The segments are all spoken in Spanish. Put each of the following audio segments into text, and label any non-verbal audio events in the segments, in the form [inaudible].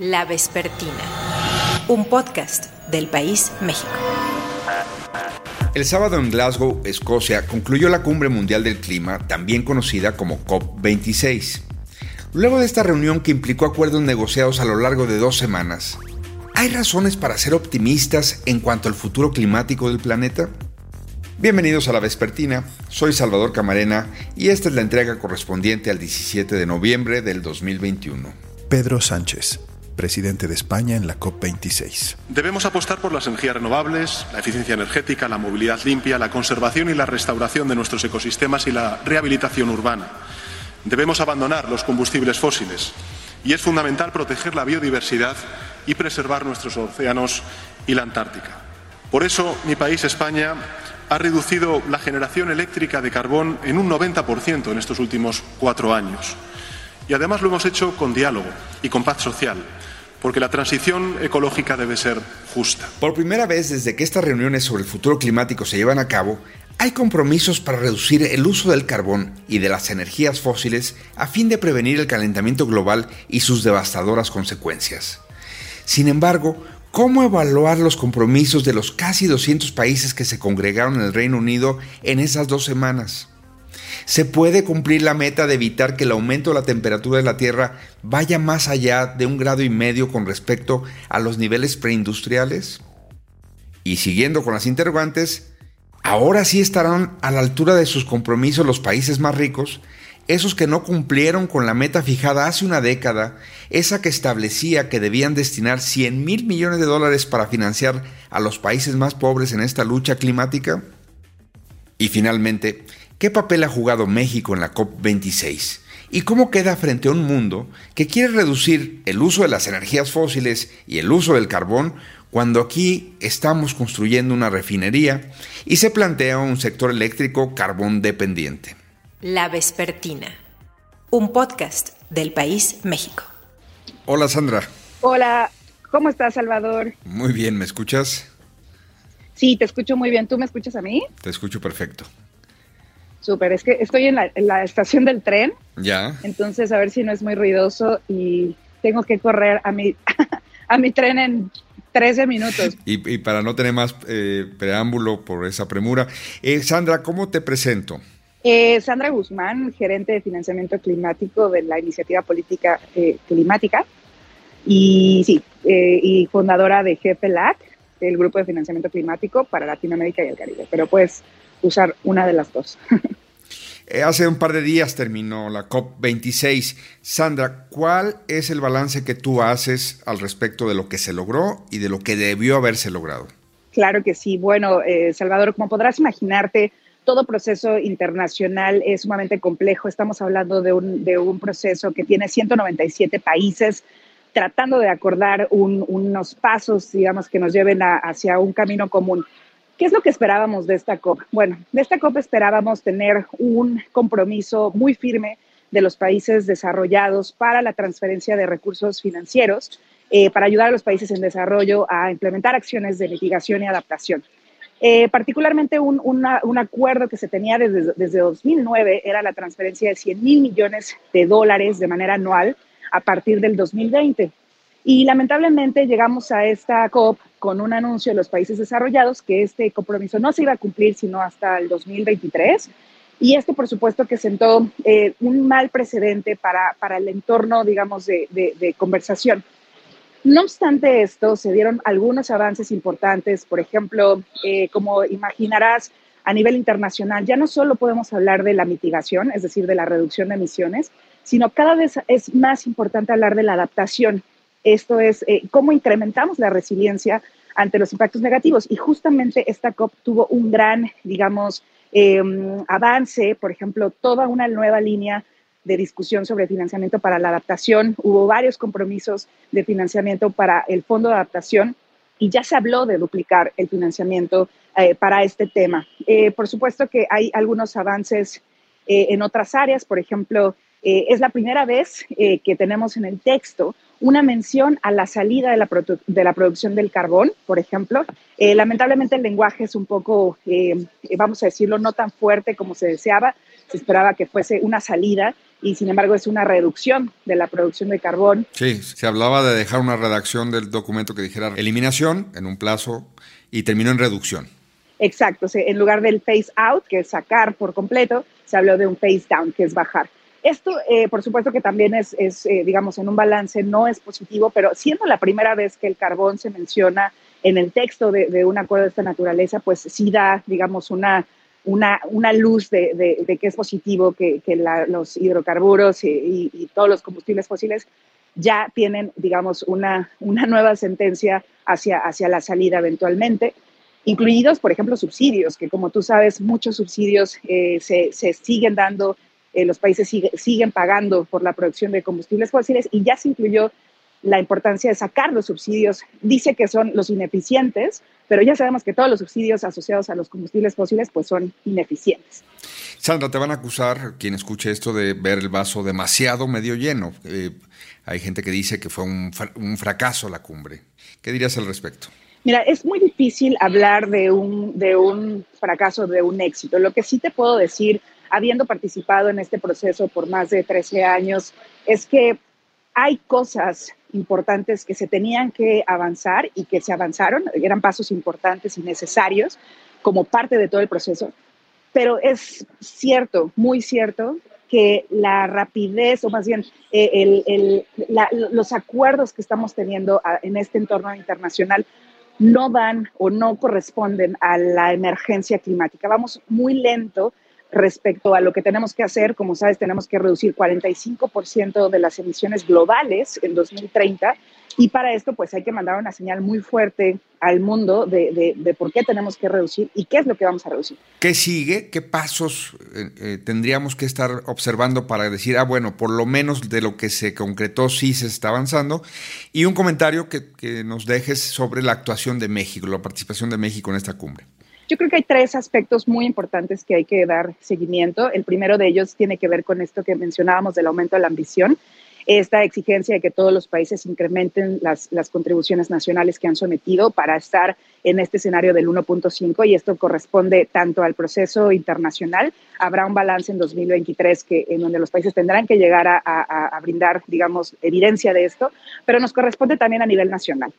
La Vespertina, un podcast del país México. El sábado en Glasgow, Escocia, concluyó la Cumbre Mundial del Clima, también conocida como COP26. Luego de esta reunión que implicó acuerdos negociados a lo largo de dos semanas, ¿hay razones para ser optimistas en cuanto al futuro climático del planeta? Bienvenidos a la Vespertina, soy Salvador Camarena y esta es la entrega correspondiente al 17 de noviembre del 2021. Pedro Sánchez, presidente de España en la COP26. Debemos apostar por las energías renovables, la eficiencia energética, la movilidad limpia, la conservación y la restauración de nuestros ecosistemas y la rehabilitación urbana. Debemos abandonar los combustibles fósiles y es fundamental proteger la biodiversidad y preservar nuestros océanos y la Antártica. Por eso, mi país, España, ha reducido la generación eléctrica de carbón en un 90% en estos últimos cuatro años. Y además lo hemos hecho con diálogo y con paz social, porque la transición ecológica debe ser justa. Por primera vez desde que estas reuniones sobre el futuro climático se llevan a cabo, hay compromisos para reducir el uso del carbón y de las energías fósiles a fin de prevenir el calentamiento global y sus devastadoras consecuencias. Sin embargo, ¿cómo evaluar los compromisos de los casi 200 países que se congregaron en el Reino Unido en esas dos semanas? ¿Se puede cumplir la meta de evitar que el aumento de la temperatura de la Tierra vaya más allá de un grado y medio con respecto a los niveles preindustriales? Y siguiendo con las interrogantes, ahora sí estarán a la altura de sus compromisos los países más ricos, esos que no cumplieron con la meta fijada hace una década, esa que establecía que debían destinar 100 mil millones de dólares para financiar a los países más pobres en esta lucha climática? Y finalmente, ¿Qué papel ha jugado México en la COP26? ¿Y cómo queda frente a un mundo que quiere reducir el uso de las energías fósiles y el uso del carbón cuando aquí estamos construyendo una refinería y se plantea un sector eléctrico carbón dependiente? La Vespertina, un podcast del país México. Hola Sandra. Hola, ¿cómo estás Salvador? Muy bien, ¿me escuchas? Sí, te escucho muy bien. ¿Tú me escuchas a mí? Te escucho perfecto. Súper, es que estoy en la, estación del tren. Ya. Entonces, a ver si no es muy ruidoso y tengo que correr a mi, [laughs] a mi tren en 13 minutos. Y, para no tener más eh, preámbulo por esa premura, eh, Sandra, ¿cómo te presento? Eh, Sandra Guzmán, gerente de financiamiento climático de la iniciativa política climática y sí, y fundadora de GFLAC, el grupo de financiamiento climático para Latinoamérica y el Caribe. Pero pues usar una de las dos. [laughs] Eh, hace un par de días terminó la COP26. Sandra, ¿cuál es el balance que tú haces al respecto de lo que se logró y de lo que debió haberse logrado? Claro que sí. Bueno, eh, Salvador, como podrás imaginarte, todo proceso internacional es sumamente complejo. Estamos hablando de un, de un proceso que tiene 197 países tratando de acordar unos pasos, digamos, que nos lleven hacia un camino común. ¿Qué es lo que esperábamos de esta COP? Bueno, de esta COP esperábamos tener un compromiso muy firme de los países desarrollados para la transferencia de recursos financieros, eh, para ayudar a los países en desarrollo a implementar acciones de mitigación y adaptación. Eh, particularmente un, acuerdo que se tenía desde, desde 2009 era la transferencia de 100 mil millones de dólares de manera anual a partir del 2020. Y lamentablemente llegamos a esta COP con un anuncio de los países desarrollados que este compromiso no se iba a cumplir sino hasta el 2023. Y esto, por supuesto, que sentó eh, un mal precedente para, para el entorno, digamos, de, de, conversación. No obstante esto, se dieron algunos avances importantes. Por ejemplo, eh, como imaginarás, a nivel internacional ya no solo podemos hablar de la mitigación, es decir, de la reducción de emisiones, sino cada vez es más importante hablar de la adaptación esto es eh, cómo incrementamos la resiliencia ante los impactos negativos. Y justamente esta COP tuvo un gran, digamos, em, avance, por ejemplo, toda una nueva línea de discusión sobre financiamiento para la adaptación. Hubo varios compromisos de financiamiento para el Fondo de Adaptación y ya se habló de duplicar el financiamiento eh, para este tema. Eh, por supuesto que hay algunos avances en otras áreas, por ejemplo, es la primera vez que tenemos en el texto una mención a la salida de la, de la producción del carbón, por ejemplo. Eh, lamentablemente el lenguaje es un poco, eh, vamos a decirlo, no tan fuerte como se deseaba. Se esperaba que fuese una salida y sin embargo es una reducción de la producción de carbón. Sí, se hablaba de dejar una redacción del documento que dijera eliminación en un plazo y terminó en reducción. Exacto, en lugar del phase out, que es sacar por completo, se habló de un phase down, que es bajar. Esto, eh, por supuesto que también es, eh, digamos, en un balance no es positivo, pero siendo la primera vez que el carbón se menciona en el texto de, un acuerdo de esta naturaleza, pues sí da, digamos, una, una, una luz de, que es positivo que, los hidrocarburos y, y, todos los combustibles fósiles ya tienen, digamos, una, una nueva sentencia hacia, hacia la salida eventualmente incluidos, por ejemplo, subsidios, que como tú sabes, muchos subsidios eh, se, se, siguen dando, eh, los países siguen pagando por la producción de combustibles fósiles y ya se incluyó la importancia de sacar los subsidios. Dice que son los ineficientes, pero ya sabemos que todos los subsidios asociados a los combustibles fósiles pues son ineficientes. Sandra, te van a acusar, quien escuche esto, de ver el vaso demasiado medio lleno. Eh, hay gente que dice que fue un, un fracaso la cumbre. ¿Qué dirías al respecto? Mira, es muy difícil hablar de un, de un fracaso, de un éxito. Lo que sí te puedo decir, habiendo participado en este proceso por más de 13 años, es que hay cosas importantes que se tenían que avanzar y que se avanzaron, eran pasos importantes y necesarios como parte de todo el proceso, pero es cierto, muy cierto, que la rapidez, o más bien eh, el, el, los acuerdos que estamos teniendo en este entorno internacional no dan o no corresponden a la emergencia climática. Vamos muy lento respecto a lo que tenemos que hacer. Como sabes, tenemos que reducir 45% de las emisiones globales en 2030 y para esto pues hay que mandar una señal muy fuerte al mundo de, por qué tenemos que reducir y qué es lo que vamos a reducir. ¿Qué sigue? ¿Qué pasos eh, eh, tendríamos que estar observando para decir, ah, bueno, por lo menos de lo que se concretó sí se está avanzando? Y un comentario que nos dejes sobre la actuación de México, la participación de México en esta cumbre. Yo creo que hay tres aspectos muy importantes que hay que dar seguimiento. El primero de ellos tiene que ver con esto que mencionábamos del aumento de la ambición esta exigencia de que todos los países incrementen las, las contribuciones nacionales que han sometido para estar en este escenario del 1.5 y esto corresponde tanto al proceso internacional. Habrá un balance en 2023 que, en donde los países tendrán que llegar a, a, brindar, digamos, evidencia de esto, pero nos corresponde también a nivel nacional.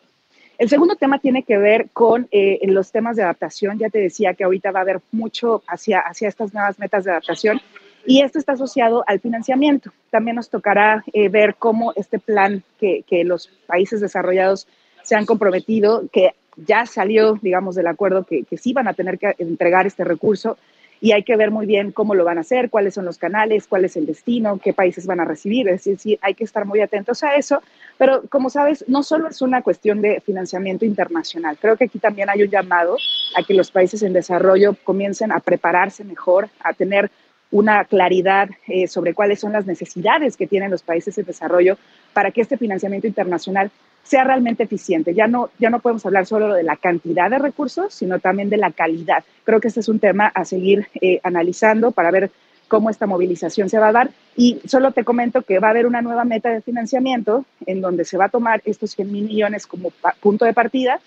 El segundo tema tiene que ver con eh, los temas de adaptación. Ya te decía que ahorita va a haber mucho hacia, hacia estas nuevas metas de adaptación y esto está asociado al financiamiento. También nos tocará eh, ver cómo este plan que, que, los países desarrollados se han comprometido, que ya salió, digamos, del acuerdo que, que sí van a tener que entregar este recurso, y hay que ver muy bien cómo lo van a hacer, cuáles son los canales, cuál es el destino, qué países van a recibir. Es decir, hay que estar muy atentos a eso. Pero como sabes, no solo es una cuestión de financiamiento internacional. Creo que aquí también hay un llamado a que los países en desarrollo comiencen a prepararse mejor, a tener una claridad eh, sobre cuáles son las necesidades que tienen los países en desarrollo para que este financiamiento internacional sea realmente eficiente. Ya no, ya no podemos hablar solo de la cantidad de recursos, sino también de la calidad. Creo que este es un tema a seguir eh, analizando para ver cómo esta movilización se va a dar. Y solo te comento que va a haber una nueva meta de financiamiento en donde se va a tomar estos 100 mil millones como punto de partida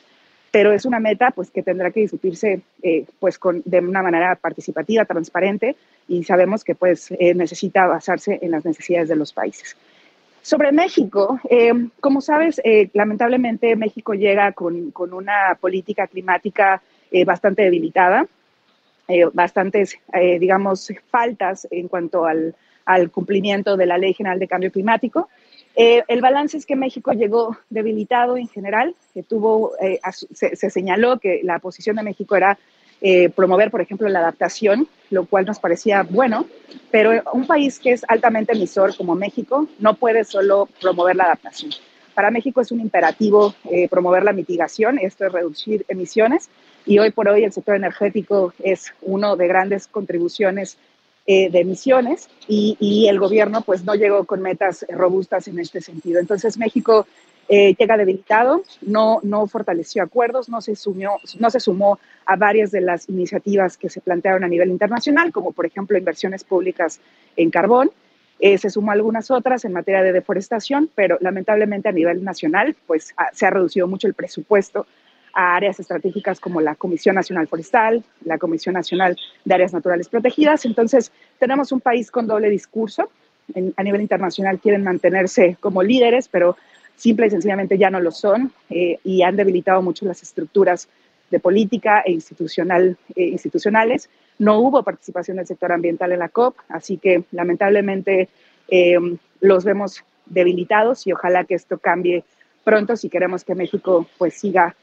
pero es una meta pues, que tendrá que discutirse eh, pues, con, de una manera participativa, transparente, y sabemos que pues, eh, necesita basarse en las necesidades de los países. Sobre México, eh, como sabes, lamentablemente México llega con, con una política climática bastante debilitada, bastantes, digamos, faltas en cuanto al, al cumplimiento de la Ley General de Cambio Climático. Eh, el balance es que México llegó debilitado en general, que tuvo, eh, se, señaló que la posición de México era eh, promover, por ejemplo, la adaptación, lo cual nos parecía bueno, pero un país que es altamente emisor como México no puede solo promover la adaptación. Para México es un imperativo promover la mitigación, esto es reducir emisiones, y hoy por hoy el sector energético es uno de grandes contribuciones eh, de emisiones y, el gobierno pues no llegó con metas robustas en este sentido. Entonces México eh, llega debilitado, no, no fortaleció acuerdos, no se, sumió, no se sumó a varias de las iniciativas que se plantearon a nivel internacional, como por ejemplo inversiones públicas en carbón. Eh, se sumó a algunas otras en materia de deforestación, pero lamentablemente a nivel nacional pues se ha reducido mucho el presupuesto a áreas estratégicas como la Comisión Nacional Forestal, la Comisión Nacional de Áreas Naturales Protegidas. Entonces, tenemos un país con doble discurso. a nivel internacional quieren mantenerse como líderes, pero simple y sencillamente ya no lo son eh, y han debilitado mucho las estructuras de política e institucional, eh, institucionales. No hubo participación del sector ambiental en la COP, así que lamentablemente los vemos debilitados y ojalá que esto cambie pronto si queremos que México pues siga,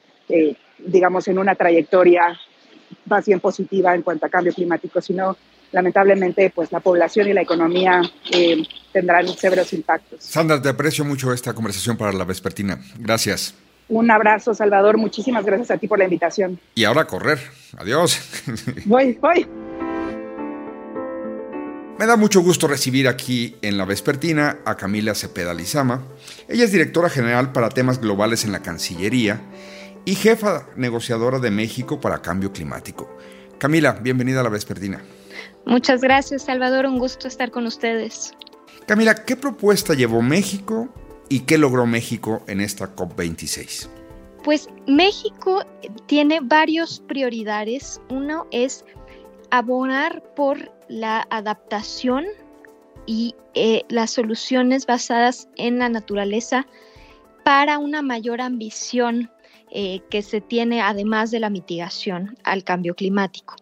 digamos, en una trayectoria más bien positiva en cuanto a cambio climático, sino lamentablemente pues la población y la economía eh, tendrán severos impactos. Sandra, te aprecio mucho esta conversación para la vespertina. Gracias. Un abrazo, Salvador. Muchísimas gracias a ti por la invitación. Y ahora a correr. Adiós. Voy, voy. Me da mucho gusto recibir aquí en la vespertina a Camila Cepeda Lizama. Ella es directora general para temas globales en la Cancillería y jefa negociadora de México para Cambio Climático. Camila, bienvenida a la vespertina. Muchas gracias, Salvador. Un gusto estar con ustedes. Camila, ¿qué propuesta llevó México y qué logró México en esta COP26? Pues México tiene varios prioridades. Uno es abonar por la adaptación y eh, las soluciones basadas en la naturaleza para una mayor ambición eh, que se tiene además de la mitigación al cambio climático.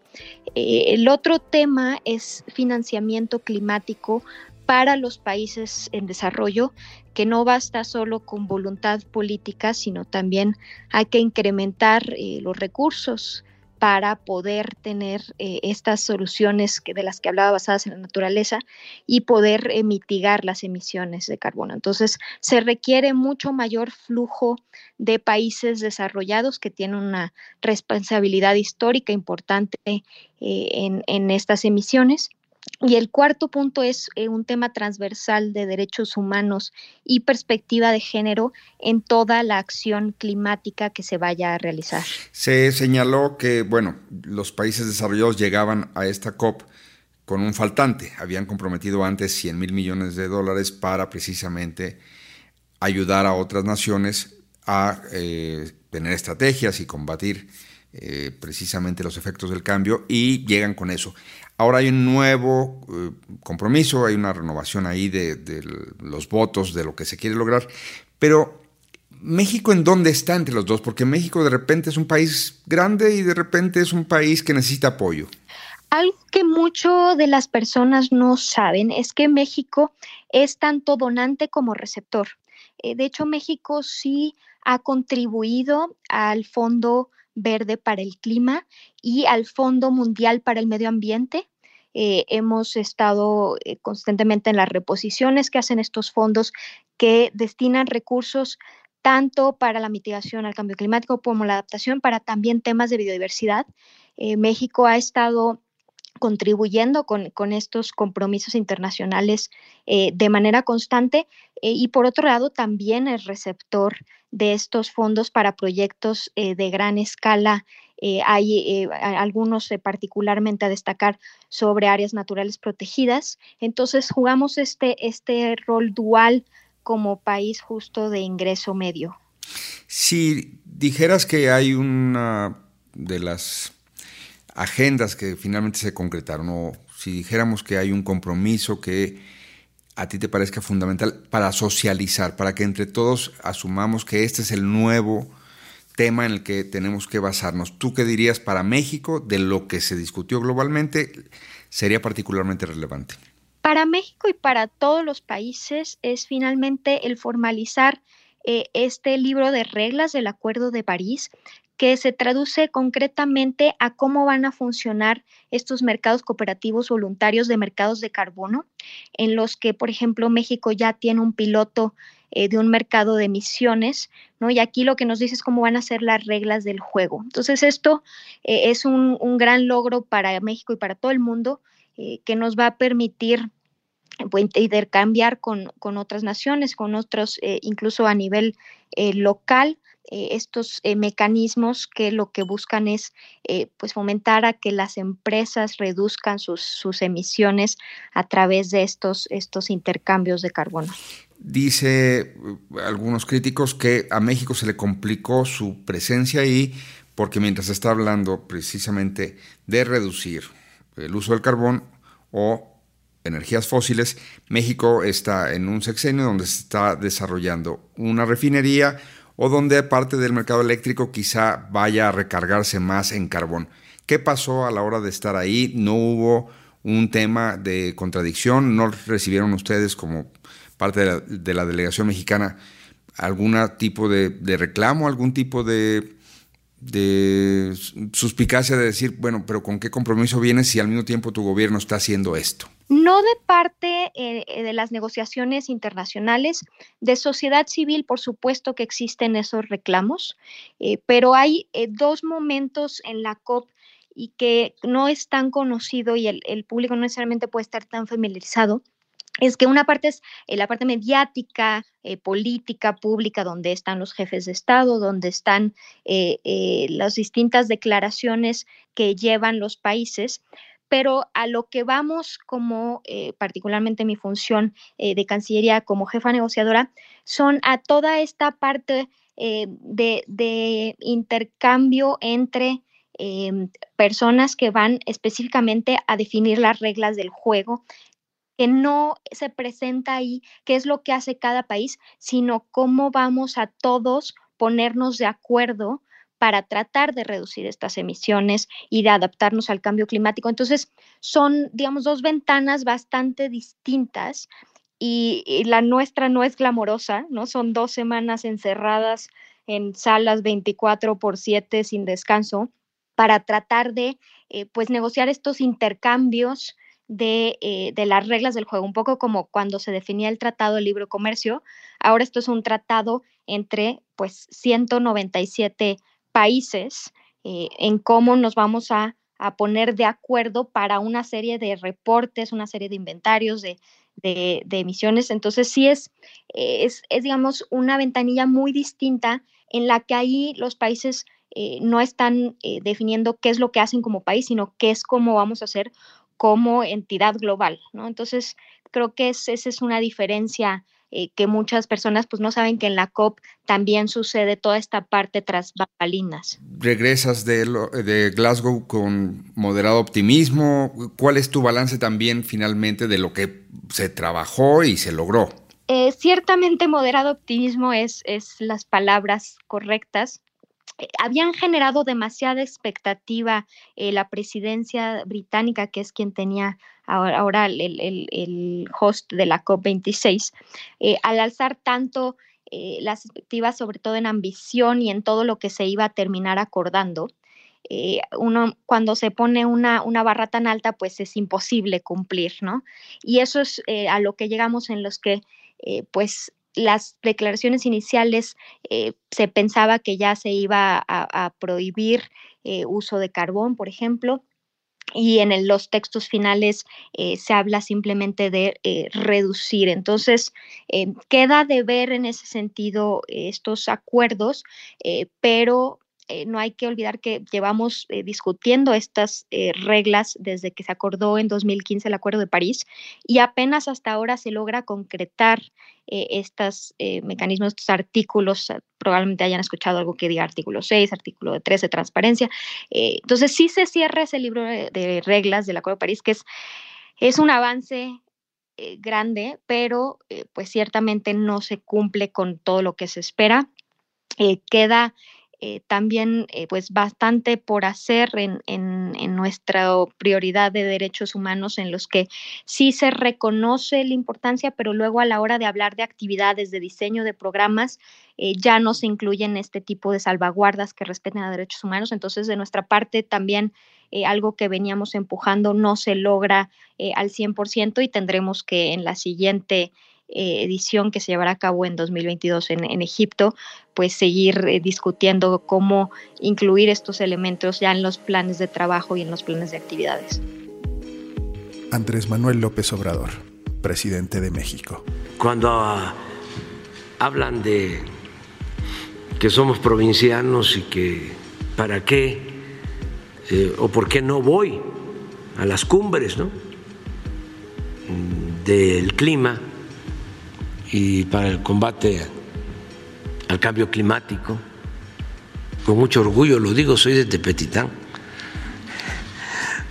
Eh, el otro tema es financiamiento climático para los países en desarrollo, que no basta solo con voluntad política, sino también hay que incrementar eh, los recursos para poder tener eh, estas soluciones que, de las que hablaba basadas en la naturaleza y poder eh, mitigar las emisiones de carbono. Entonces, se requiere mucho mayor flujo de países desarrollados que tienen una responsabilidad histórica importante eh, en, en estas emisiones y el cuarto punto es eh, un tema transversal de derechos humanos y perspectiva de género en toda la acción climática que se vaya a realizar. Se señaló que, bueno, los países desarrollados llegaban a esta COP con un faltante. Habían comprometido antes 100 mil millones de dólares para precisamente ayudar a otras naciones a eh, tener estrategias y combatir eh, precisamente los efectos del cambio y llegan con eso. Ahora hay un nuevo eh, compromiso, hay una renovación ahí de, los votos, de lo que se quiere lograr, pero México en dónde está entre los dos, porque México de repente es un país grande y de repente es un país que necesita apoyo. Algo que mucho de las personas no saben es que México es tanto donante como receptor. Eh, de hecho, México sí ha contribuido al Fondo Verde para el Clima y al Fondo Mundial para el Medio Ambiente. Eh, hemos estado eh, constantemente en las reposiciones que hacen estos fondos que destinan recursos tanto para la mitigación al cambio climático como la adaptación, para también temas de biodiversidad. Eh, México ha estado contribuyendo con, estos compromisos internacionales de manera constante y por otro lado también es receptor de estos fondos para proyectos eh, de gran escala. Eh, hay eh, algunos particularmente a destacar sobre áreas naturales protegidas. Entonces jugamos este, este rol dual como país justo de ingreso medio. Si dijeras que hay una de las agendas que finalmente se concretaron, o si dijéramos que hay un compromiso que a ti te parezca fundamental para socializar, para que entre todos asumamos que este es el nuevo tema en el que tenemos que basarnos. ¿Tú qué dirías para México de lo que se discutió globalmente sería particularmente relevante? Para México y para todos los países es finalmente el formalizar eh, este libro de reglas del Acuerdo de París que se traduce concretamente a cómo van a funcionar estos mercados cooperativos voluntarios de mercados de carbono, en los que, por ejemplo, México ya tiene un piloto eh, de un mercado de emisiones, ¿no? Y aquí lo que nos dice es cómo van a ser las reglas del juego. Entonces, esto eh, es un, gran logro para México y para todo el mundo eh, que nos va a permitir pues, intercambiar con, con otras naciones, con otros, incluso a nivel local, eh, estos eh, mecanismos que lo que buscan es eh, pues fomentar a que las empresas reduzcan sus, sus, emisiones a través de estos, estos intercambios de carbono. Dice algunos críticos que a México se le complicó su presencia ahí porque mientras está hablando precisamente de reducir el uso del carbón o energías fósiles, México está en un sexenio donde se está desarrollando una refinería o donde parte del mercado eléctrico quizá vaya a recargarse más en carbón. ¿Qué pasó a la hora de estar ahí? ¿No hubo un tema de contradicción? ¿No recibieron ustedes como parte de la, delegación mexicana algún tipo de, de reclamo, algún tipo de de suspicacia de decir, bueno, pero ¿con qué compromiso vienes si al mismo tiempo tu gobierno está haciendo esto? No de parte eh, de las negociaciones internacionales, de sociedad civil, por supuesto que existen esos reclamos, eh, pero hay eh, dos momentos en la COP y que no es tan conocido y el, público no necesariamente puede estar tan familiarizado es que una parte es eh, la parte mediática, eh, política, pública, donde están los jefes de Estado, donde están eh, las distintas declaraciones que llevan los países, pero a lo que vamos como particularmente mi función de Cancillería como jefa negociadora, son a toda esta parte de, de, intercambio entre em, personas que van específicamente a definir las reglas del juego que no se presenta ahí qué es lo que hace cada país, sino cómo vamos a todos ponernos de acuerdo para tratar de reducir estas emisiones y de adaptarnos al cambio climático. Entonces, son, digamos, dos ventanas bastante distintas y, la nuestra no es glamorosa, ¿no? Son dos semanas encerradas en salas 24 por 7 sin descanso para tratar de, eh, pues, negociar estos intercambios eh, de, las reglas del juego, un poco como cuando se definía el Tratado de Libre Comercio. Ahora esto es un tratado entre pues 197 países eh, en cómo nos vamos a, poner de acuerdo para una serie de reportes, una serie de inventarios de, emisiones. Entonces sí es, es, digamos, una ventanilla muy distinta en la que ahí los países eh, no están definiendo qué es lo que hacen como país, sino qué es cómo vamos a hacer como entidad global. Entonces, creo que esa es una diferencia eh, que muchas personas pues no saben que en la COP también sucede toda esta parte tras bambalinas. Regresas de, de, Glasgow con moderado optimismo. ¿Cuál es tu balance también finalmente de lo que se trabajó y se logró? Eh, ciertamente moderado optimismo es, es las palabras correctas. Eh, habían generado demasiada expectativa eh, la presidencia británica, que es quien tenía ahora, el, host de la COP26, eh, al alzar tanto las expectativas, sobre todo en ambición y en todo lo que se iba a terminar acordando. uno cuando se pone una, una, barra tan alta, pues es imposible cumplir, ¿no? Y eso es a lo que llegamos en los que, pues, las declaraciones iniciales eh, se pensaba que ya se iba a, prohibir eh, uso de carbón, por ejemplo, y en los textos finales eh, se habla simplemente de reducir. Entonces, queda de ver en ese sentido estos acuerdos, pero eh, no hay que olvidar que llevamos eh, discutiendo estas eh, reglas desde que se acordó en 2015 el Acuerdo de París y apenas hasta ahora se logra concretar estos mecanismos, estos artículos, probablemente hayan escuchado algo que diga artículo 6, artículo 13, transparencia. entonces sí se cierra ese libro de, reglas del Acuerdo de París, que es, es un avance grande, pero pues ciertamente no se cumple con todo lo que se espera. queda eh, también eh, pues bastante por hacer en, nuestra prioridad de derechos humanos en los que sí se reconoce la importancia, pero luego a la hora de hablar de actividades, de diseño de programas, eh, ya no se incluyen este tipo de salvaguardas que respeten a derechos humanos. Entonces, de nuestra parte también algo que veníamos empujando no se logra al 100% y tendremos que en la siguiente eh, edición que se llevará a cabo en 2022 en, Egipto, pues seguir eh, discutiendo cómo incluir estos elementos ya en los planes de trabajo y en los planes de actividades. Andrés Manuel López Obrador, presidente de México. Cuando ah, hablan de que somos provincianos y que para qué eh, o por qué no voy a las cumbres ¿no? del clima, y para el combate al cambio climático. Con mucho orgullo lo digo, soy de Tepetitán.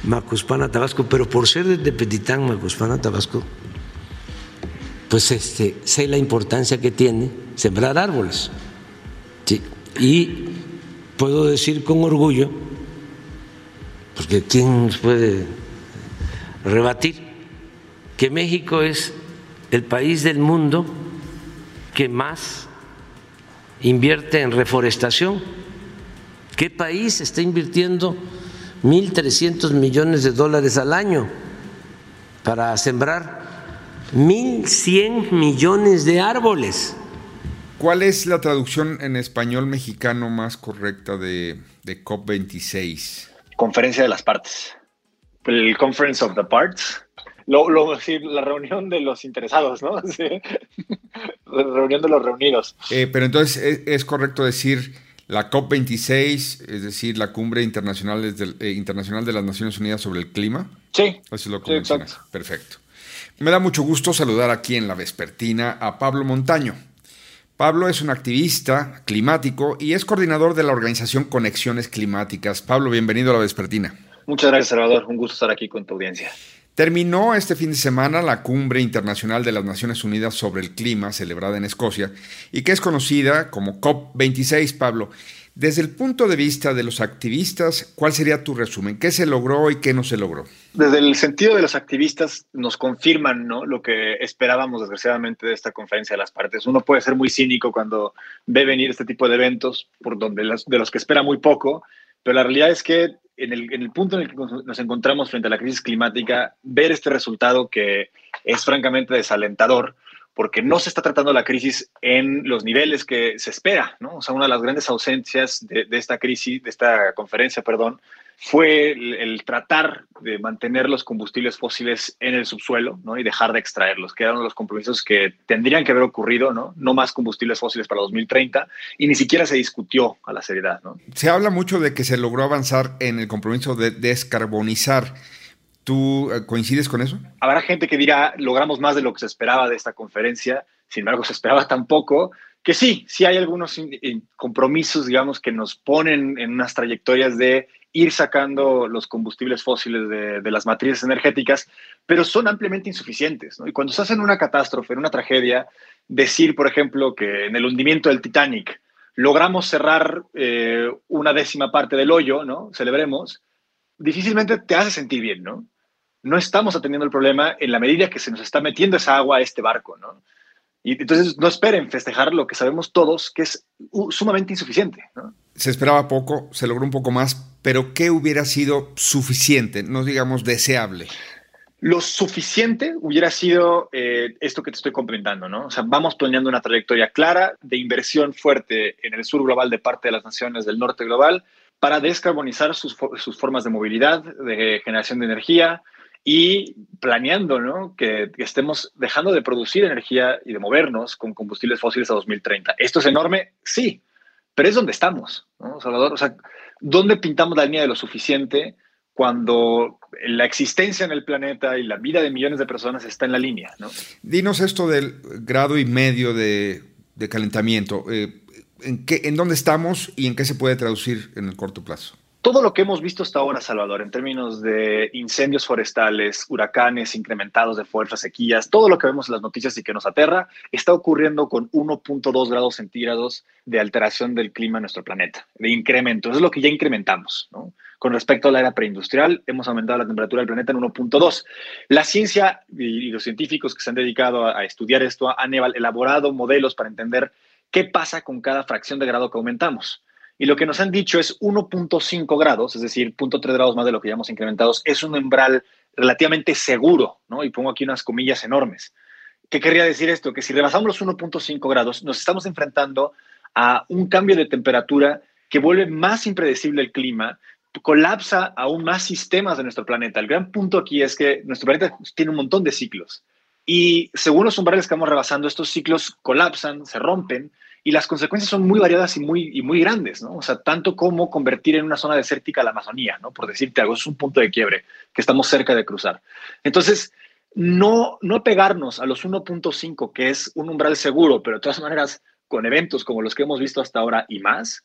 Macuspana, Tabasco, pero por ser de Tepetitán, Macuspana, Tabasco, pues este, sé la importancia que tiene sembrar árboles. Y puedo decir con orgullo, porque ¿quién puede rebatir? Que México es el país del mundo que más invierte en reforestación. ¿Qué país está invirtiendo 1.300 millones de dólares al año para sembrar 1.100 millones de árboles? ¿Cuál es la traducción en español mexicano más correcta de, COP26? Conferencia de las partes. El Conference of the Parts. Lo, la reunión de los interesados, ¿no? [laughs] La reunión de los reunidos. Eh, pero entonces ¿es, correcto decir la COP26, es decir, la cumbre internacional, eh, internacional de las Naciones Unidas sobre el clima. Sí. Eso es lo que exacto. Perfecto. Me da mucho gusto saludar aquí en la Vespertina a Pablo Montaño. Pablo es un activista climático y es coordinador de la organización Conexiones Climáticas. Pablo, bienvenido a la Vespertina. Muchas gracias, Salvador. Un gusto estar aquí con tu audiencia. Terminó este fin de semana la Cumbre Internacional de las Naciones Unidas sobre el Clima, celebrada en Escocia, y que es conocida como COP26, Pablo. Desde el punto de vista de los activistas, ¿cuál sería tu resumen? ¿Qué se logró y qué no se logró? Desde el sentido de los activistas nos confirman ¿no? lo que esperábamos desgraciadamente de esta conferencia de las partes. Uno puede ser muy cínico cuando ve venir este tipo de eventos por donde de los que espera muy poco, pero la realidad es que en el, punto en el que nos encontramos frente a la crisis climática, ver este resultado que es francamente desalentador, porque no se está tratando la crisis en los niveles que se espera, ¿no? O sea, una de las grandes ausencias de, esta crisis, de esta conferencia, perdón, fue el, tratar de mantener los combustibles fósiles en el subsuelo, ¿no? Y dejar de extraerlos, que eran los compromisos que tendrían que haber ocurrido, ¿no? No más combustibles fósiles para 2030, y ni siquiera se discutió a la seriedad, ¿no? Se habla mucho de que se logró avanzar en el compromiso de descarbonizar ¿Tú eh, coincides con eso? Habrá gente que dirá, logramos más de lo que se esperaba de esta conferencia, sin embargo se esperaba tan poco, que sí, sí hay algunos compromisos, digamos, que nos ponen en unas trayectorias de ir sacando los combustibles fósiles de, las matrices energéticas, pero son ampliamente insuficientes. Y cuando se hace una catástrofe, en una tragedia, decir, por ejemplo, que en el hundimiento del Titanic logramos cerrar eh, una décima parte del hoyo, ¿no? Celebremos, difícilmente te hace sentir bien, ¿no? no estamos atendiendo el problema en la medida que se nos está metiendo esa agua a este barco, ¿no? Y entonces no esperen festejar lo que sabemos todos que es sumamente insuficiente. ¿no? Se esperaba poco, se logró un poco más, pero ¿qué hubiera sido suficiente, no digamos deseable? Lo suficiente hubiera sido eh, esto que te estoy comentando, ¿no? O sea, vamos planeando una trayectoria clara de inversión fuerte en el sur global de parte de las naciones del norte global para descarbonizar sus, sus formas de movilidad, de generación de energía, y planeando ¿no? que, estemos dejando de producir energía y de movernos con combustibles fósiles a 2030. ¿Esto es enorme? Sí, pero es donde estamos, ¿no, Salvador? O sea, ¿dónde pintamos la línea de lo suficiente cuando la existencia en el planeta y la vida de millones de personas está en la línea? ¿no? Dinos esto del grado y medio de, calentamiento. Eh, ¿en, qué, ¿En dónde estamos y en qué se puede traducir en el corto plazo? Todo lo que hemos visto hasta ahora, Salvador, en términos de incendios forestales, huracanes incrementados de fuerza, sequías, todo lo que vemos en las noticias y que nos aterra, está ocurriendo con 1.2 grados centígrados de alteración del clima en nuestro planeta, de incremento. Eso es lo que ya incrementamos. Con respecto a la era preindustrial, hemos aumentado la temperatura del planeta en 1.2. La ciencia y los científicos que se han dedicado a estudiar esto han elaborado modelos para entender qué pasa con cada fracción de grado que aumentamos. Y lo que nos han dicho es 1.5 grados, es decir, 0.3 grados más de lo que ya hemos incrementado, es un umbral relativamente seguro, ¿no? Y pongo aquí unas comillas enormes. ¿Qué querría decir esto? Que si rebasamos los 1.5 grados, nos estamos enfrentando a un cambio de temperatura que vuelve más impredecible el clima, colapsa aún más sistemas de nuestro planeta. El gran punto aquí es que nuestro planeta tiene un montón de ciclos y según los umbrales que vamos rebasando, estos ciclos colapsan, se rompen y las consecuencias son muy variadas y muy, y muy grandes, ¿no? O sea, tanto como convertir en una zona desértica la Amazonía, ¿no? Por decirte algo, es un punto de quiebre que estamos cerca de cruzar. Entonces, no, no pegarnos a los 1.5, que es un umbral seguro, pero de todas maneras, con eventos como los que hemos visto hasta ahora y más,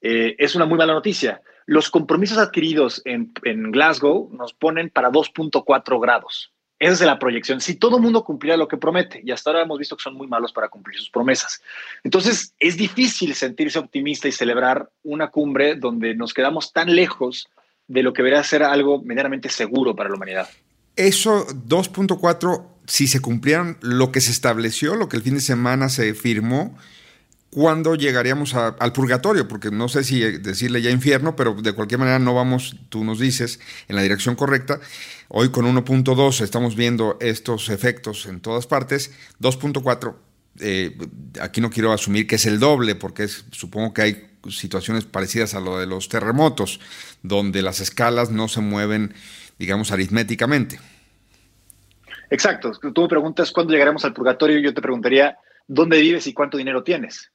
eh, es una muy mala noticia. Los compromisos adquiridos en, Glasgow nos ponen para 2.4 grados. Esa es la proyección. Si todo el mundo cumpliera lo que promete, y hasta ahora hemos visto que son muy malos para cumplir sus promesas. Entonces, es difícil sentirse optimista y celebrar una cumbre donde nos quedamos tan lejos de lo que debería ser algo medianamente seguro para la humanidad. Eso 2.4, si se cumplieran lo que se estableció, lo que el fin de semana se firmó, cuándo llegaríamos al purgatorio, porque no sé si decirle ya infierno, pero de cualquier manera no vamos, tú nos dices, en la dirección correcta. Hoy con 1.2 estamos viendo estos efectos en todas partes. 2.4, eh, aquí no quiero asumir que es el doble, porque supongo que hay situaciones parecidas a lo de los terremotos, donde las escalas no se mueven, digamos, aritméticamente. Exacto. Tú me preguntas cuándo llegaremos al purgatorio, yo te preguntaría dónde vives y cuánto dinero tienes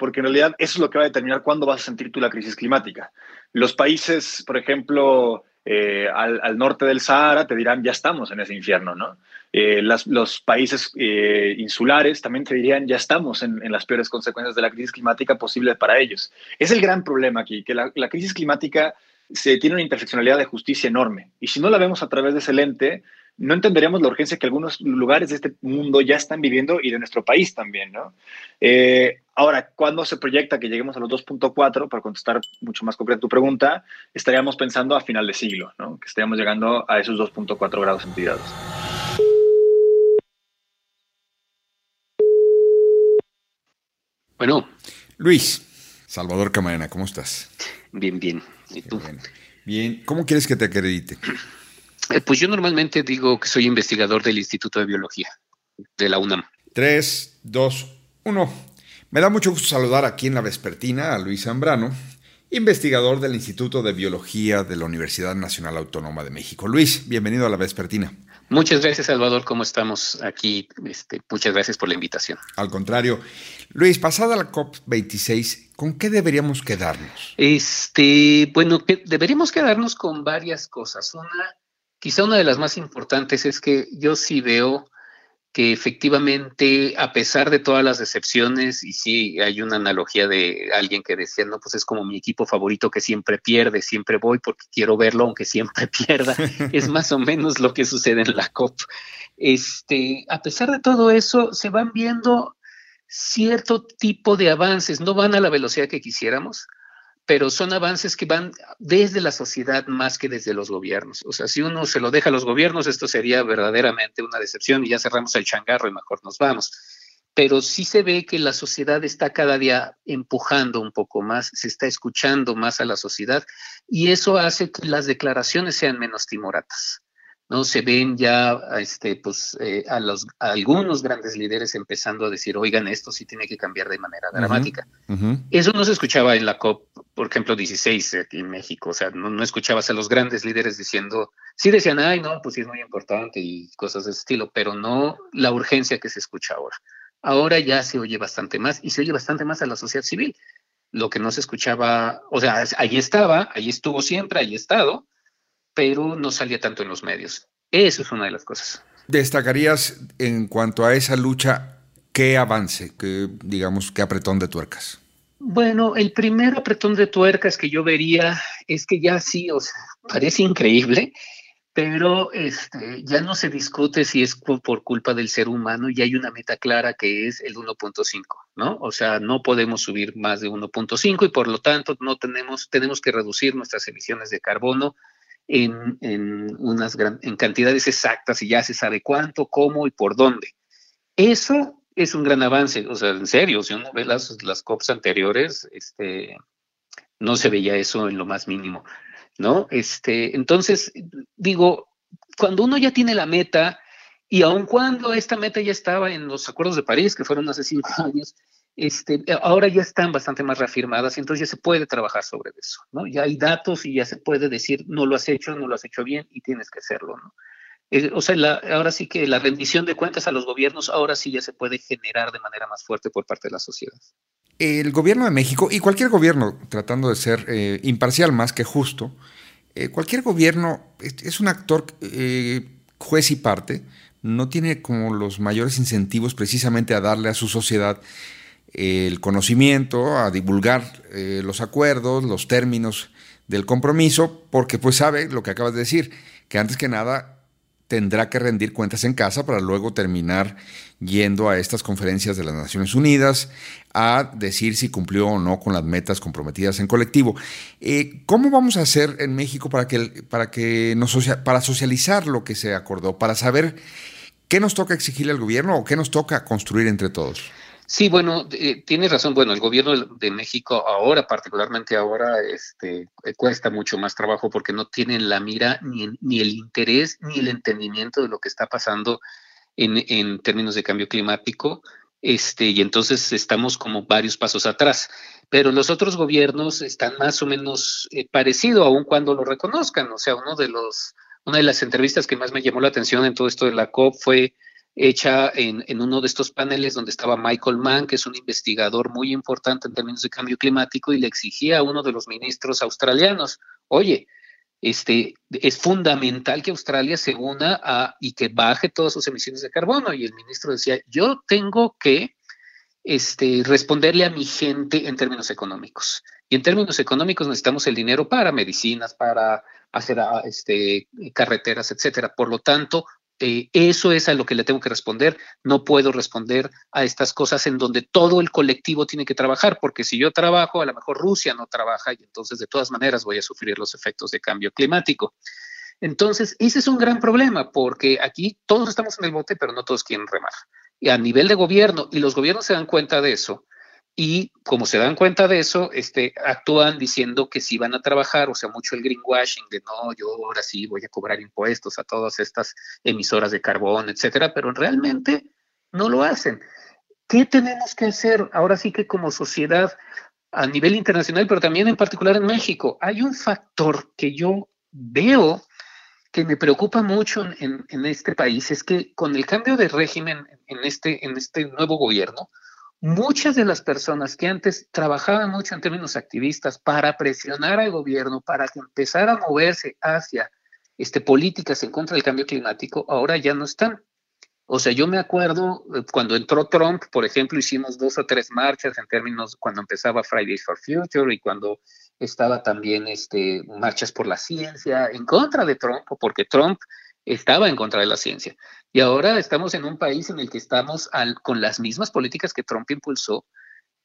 porque en realidad eso es lo que va a determinar cuándo vas a sentir tú la crisis climática. Los países, por ejemplo, eh, al, norte del Sahara te dirán, ya estamos en ese infierno, ¿no? Eh, los países eh, insulares también te dirían, ya estamos en, las peores consecuencias de la crisis climática posible para ellos. Es el gran problema aquí, que la, crisis climática se tiene una interseccionalidad de justicia enorme. Y si no la vemos a través de ese lente, no entenderíamos la urgencia que algunos lugares de este mundo ya están viviendo y de nuestro país también, ¿no? Eh, ahora, ¿cuándo se proyecta que lleguemos a los 2.4? Para contestar mucho más concreta tu pregunta, estaríamos pensando a final de siglo, ¿no? Que estaríamos llegando a esos 2.4 grados centígrados. Bueno. Luis, Salvador Camarena, ¿cómo estás? Bien, bien. ¿Y tú? Bien. ¿Cómo quieres que te acredite? Eh, pues yo normalmente digo que soy investigador del Instituto de Biología de la UNAM. Tres, dos, uno. Me da mucho gusto saludar aquí en la vespertina a Luis Zambrano, investigador del Instituto de Biología de la Universidad Nacional Autónoma de México. Luis, bienvenido a la vespertina. Muchas gracias, Salvador. ¿Cómo estamos aquí? Este, muchas gracias por la invitación. Al contrario. Luis, pasada la COP26, ¿con qué deberíamos quedarnos? Este, bueno, deberíamos quedarnos con varias cosas. Una, Quizá una de las más importantes es que yo sí veo que efectivamente, a pesar de todas las decepciones, y sí hay una analogía de alguien que decía, no, pues es como mi equipo favorito que siempre pierde, siempre voy porque quiero verlo aunque siempre [laughs] pierda, es [laughs] más o menos lo que sucede en la COP. Este, a pesar de todo eso, se van viendo cierto tipo de avances, no van a la velocidad que quisiéramos, pero son avances que van desde la sociedad más que desde los gobiernos. O sea, si uno se lo deja a los gobiernos, esto sería verdaderamente una decepción y ya cerramos el changarro y mejor nos vamos. Pero sí se ve que la sociedad está cada día empujando un poco más, se está escuchando más a la sociedad y eso hace que las declaraciones sean menos timoratas. ¿No? Se ven ya este, pues, eh, a, los, algunos grandes líderes empezando a decir, oigan, esto sí tiene que cambiar de manera dramática. Eso no se escuchaba en la COP, por ejemplo, 16 aquí en México, o sea, no, no, escuchabas a los grandes líderes diciendo, sí decían, ay, no, pues sí es muy importante y cosas de ese estilo, pero no la urgencia que se escucha ahora. Ahora ya se oye bastante más y se oye bastante más a la sociedad civil. Lo que no se escuchaba, o sea, ahí estaba, ahí estuvo siempre, ahí estado, pero no salía tanto en los medios. Eso es una de las cosas. ¿Destacarías en cuanto a esa lucha qué avance, qué, digamos, qué apretón de tuercas? Bueno, el primer apretón de tuercas que yo vería es que ya sí, o sea, parece increíble, pero este, ya no se discute si es por culpa del ser humano y hay una meta clara que es el 1.5, ¿no? O sea, no podemos subir más de 1.5 y por lo tanto no tenemos, tenemos que reducir nuestras emisiones de carbono en, unas en cantidades exactas y ya se sabe cuánto, cómo y por dónde. Eso es un gran avance, o sea, en serio, si uno ve las, las COPs anteriores, este, no se veía eso en lo más mínimo, ¿no? Este, entonces, digo, cuando uno ya tiene la meta, y aun cuando esta meta ya estaba en los acuerdos de París, que fueron hace cinco [laughs] años, este, ahora ya están bastante más reafirmadas entonces ya se puede trabajar sobre eso, ¿no? Ya hay datos y ya se puede decir, no lo has hecho, no lo has hecho bien y tienes que hacerlo, ¿no? Eh, o sea, ahora sí que la rendición de cuentas a los gobiernos ahora sí ya se puede generar de manera más fuerte por parte de la sociedad. El gobierno de México y cualquier gobierno, tratando de ser eh, imparcial más que justo, eh, cualquier gobierno es, un actor juez y parte, no tiene como los mayores incentivos precisamente a darle a su sociedad el conocimiento, a divulgar eh, los acuerdos, los términos del compromiso, porque pues sabe lo que acabas de decir, que antes que nada tendrá que rendir cuentas en casa para luego terminar yendo a estas conferencias de las Naciones Unidas a decir si cumplió o no con las metas comprometidas en colectivo. Eh, ¿Cómo vamos a hacer en México para que, para que nos para socializar lo que se acordó, para saber qué nos toca exigirle al gobierno o qué nos toca construir entre todos? Sí, bueno, eh, tienes razón. Bueno, el gobierno de México ahora, particularmente ahora, este, eh, cuesta mucho más trabajo porque no tienen la mira ni, ni el interés ni el entendimiento de lo que está pasando en, en, términos de cambio climático. Este, y entonces estamos como varios pasos atrás. Pero los otros gobiernos están más o menos eh, parecidos, aun cuando lo reconozcan. O sea, uno de los, una de las entrevistas que más me llamó la atención en todo esto de la COP fue hecha en, uno de estos paneles donde estaba Michael Mann, que es un investigador muy importante en términos de cambio climático, y le exigía a uno de los ministros australianos, oye, este, es fundamental que Australia se una a, y que baje todas sus emisiones de carbono. Y el ministro decía, yo tengo que este, responderle a mi gente en términos económicos. Y en términos económicos necesitamos el dinero para medicinas, para hacer este, carreteras, etcétera. Por lo tanto, eh, eso es a lo que le tengo que responder. No puedo responder a estas cosas en donde todo el colectivo tiene que trabajar, porque si yo trabajo, a lo mejor Rusia no trabaja y entonces de todas maneras voy a sufrir los efectos de cambio climático. Entonces, ese es un gran problema, porque aquí todos estamos en el bote, pero no todos quieren remar. Y a nivel de gobierno, y los gobiernos se dan cuenta de eso, y como se dan cuenta de eso, este, actúan diciendo que si van a trabajar, o sea, mucho el greenwashing de no, yo ahora sí voy a cobrar impuestos a todas estas emisoras de carbón, etcétera, pero realmente no lo hacen. ¿Qué tenemos que hacer ahora sí que como sociedad a nivel internacional, pero también en particular en México? Hay un factor que yo veo que me preocupa mucho en, en este país, es que con el cambio de régimen en este, en este nuevo gobierno, muchas de las personas que antes trabajaban mucho en términos activistas para presionar al gobierno para que empezara a moverse hacia este, políticas en contra del cambio climático, ahora ya no están. O sea, yo me acuerdo eh, cuando entró Trump, por ejemplo, hicimos dos o tres marchas en términos cuando empezaba Fridays for Future y cuando estaba también este, marchas por la ciencia en contra de Trump, porque Trump estaba en contra de la ciencia. Y ahora estamos en un país en el que estamos con las mismas políticas que Trump impulsó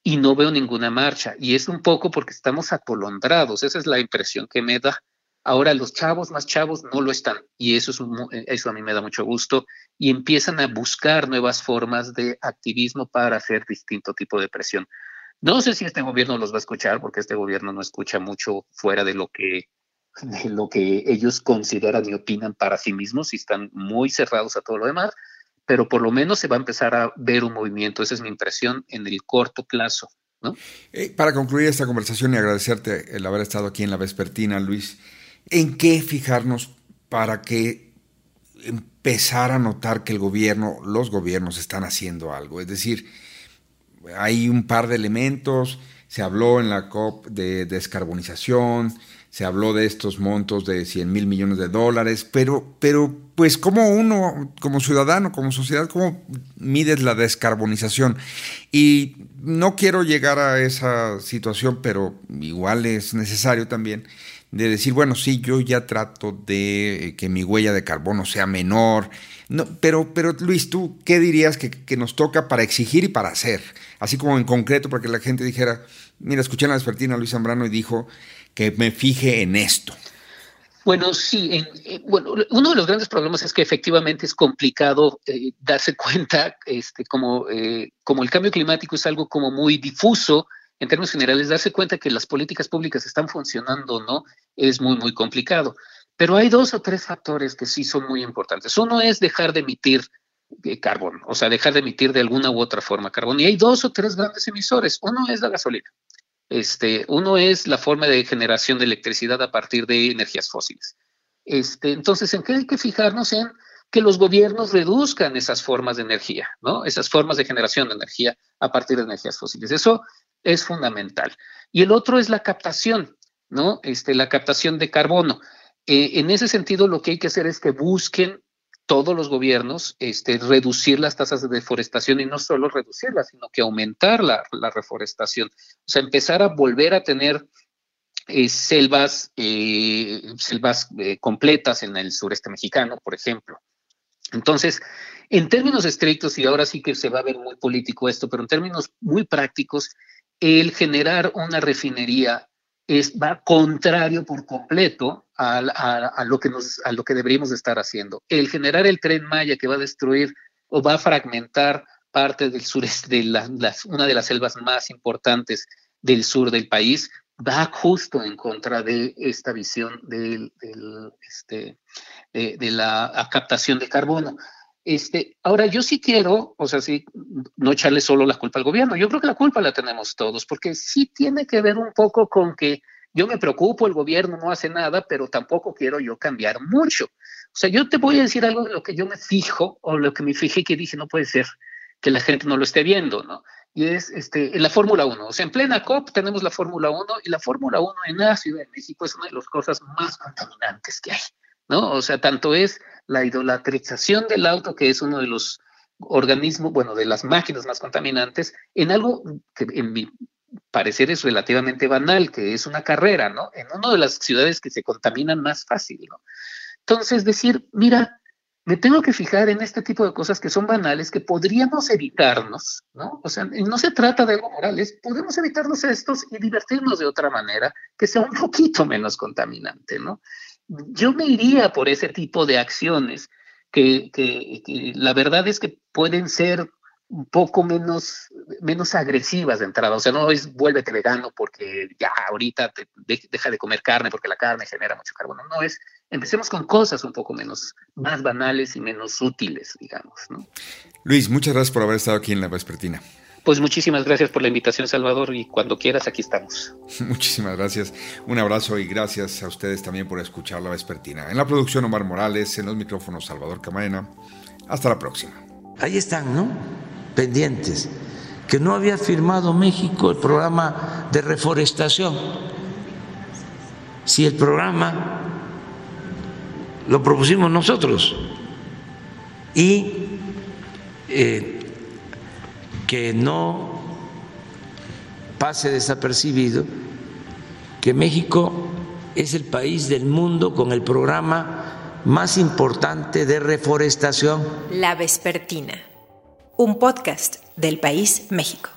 y no veo ninguna marcha. Y es un poco porque estamos atolondrados. Esa es la impresión que me da. Ahora los chavos más chavos no lo están y eso, es eso a mí me da mucho gusto y empiezan a buscar nuevas formas de activismo para hacer distinto tipo de presión. No sé si este gobierno los va a escuchar porque este gobierno no escucha mucho fuera de lo que de lo que ellos consideran y opinan para sí mismos y están muy cerrados a todo lo demás, pero por lo menos se va a empezar a ver un movimiento, esa es mi impresión, en el corto plazo. ¿no? Eh, para concluir esta conversación y agradecerte el haber estado aquí en la vespertina, Luis, ¿en qué fijarnos para que empezar a notar que el gobierno, los gobiernos están haciendo algo? Es decir, hay un par de elementos, se habló en la COP de descarbonización, se habló de estos montos de 100 mil millones de dólares, pero, pero pues como uno, como ciudadano, como sociedad, ¿cómo mides la descarbonización? Y no quiero llegar a esa situación, pero igual es necesario también de decir, bueno, sí, yo ya trato de que mi huella de carbono sea menor, no, pero, pero Luis, ¿tú qué dirías que, que nos toca para exigir y para hacer? Así como en concreto, para que la gente dijera, mira, escuché en la despertina a Luis Zambrano y dijo que me fije en esto. Bueno, sí, eh, bueno, uno de los grandes problemas es que efectivamente es complicado eh, darse [laughs] cuenta, este, como, eh, como el cambio climático es algo como muy difuso, en términos generales, darse cuenta que las políticas públicas están funcionando no es muy, muy complicado. Pero hay dos o tres factores que sí son muy importantes. Uno es dejar de emitir carbón, o sea, dejar de emitir de alguna u otra forma carbón. Y hay dos o tres grandes emisores. Uno es la gasolina. Este, uno es la forma de generación de electricidad a partir de energías fósiles. Este, entonces, ¿en qué hay que fijarnos? En que los gobiernos reduzcan esas formas de energía, ¿no? Esas formas de generación de energía a partir de energías fósiles. Eso es fundamental. Y el otro es la captación, ¿no? Este, la captación de carbono. Eh, en ese sentido, lo que hay que hacer es que busquen todos los gobiernos este, reducir las tasas de deforestación y no solo reducirlas, sino que aumentar la, reforestación. O sea, empezar a volver a tener eh, selvas, eh, selvas eh, completas en el sureste mexicano, por ejemplo. Entonces, en términos estrictos, y ahora sí que se va a ver muy político esto, pero en términos muy prácticos, el generar una refinería es, va contrario por completo a, lo que nos, a lo que deberíamos estar haciendo. El generar el tren Maya que va a destruir o va a fragmentar parte del sureste, de una de las selvas más importantes del sur del país, va justo en contra de esta visión del, este, de, la captación de carbono. Este, ahora, yo sí quiero, o sea, sí, no echarle solo la culpa al gobierno. Yo creo que la culpa la tenemos todos, porque sí tiene que ver un poco con que yo me preocupo, el gobierno no hace nada, pero tampoco quiero yo cambiar mucho. O sea, yo te voy a decir algo de lo que yo me fijo, o lo que me fijé que dije, no puede ser que la gente no lo esté viendo, ¿no? Y es este, en la Fórmula 1. O sea, en plena COP tenemos la Fórmula 1 y la Fórmula 1 en la Ciudad de México es una de las cosas más contaminantes que hay, ¿no? O sea, tanto es la idolatrización del auto, que es uno de los organismos, bueno, de las máquinas más contaminantes, en algo que en mi parecer es relativamente banal, que es una carrera, ¿no? En una de las ciudades que se contaminan más fácil, ¿no? Entonces, decir, mira, me tengo que fijar en este tipo de cosas que son banales, que podríamos evitarnos, ¿no? O sea, no se trata de algo moral, podemos evitarnos estos y divertirnos de otra manera que sea un poquito menos contaminante, ¿no? yo me iría por ese tipo de acciones que, la verdad es que pueden ser un poco menos, menos agresivas de entrada. O sea, no es vuélvete vegano porque ya ahorita te, deja de comer carne porque la carne genera mucho carbono. No es, empecemos con cosas un poco menos, más banales y menos útiles, digamos. ¿no? Luis, muchas gracias por haber estado aquí en la Vespertina. Pues muchísimas gracias por la invitación, Salvador, y cuando quieras, aquí estamos. [laughs] Muchísimas gracias. Un abrazo y gracias a ustedes también por escuchar La Vespertina. En la producción, Omar Morales, en los micrófonos, Salvador Camaena. Hasta la próxima. Ahí están, ¿no? Pendientes. Que no había firmado México el programa de reforestación. Si el programa lo propusimos nosotros. Y. Eh, que no pase desapercibido que México es el país del mundo con el programa más importante de reforestación. La Vespertina, un podcast del país México.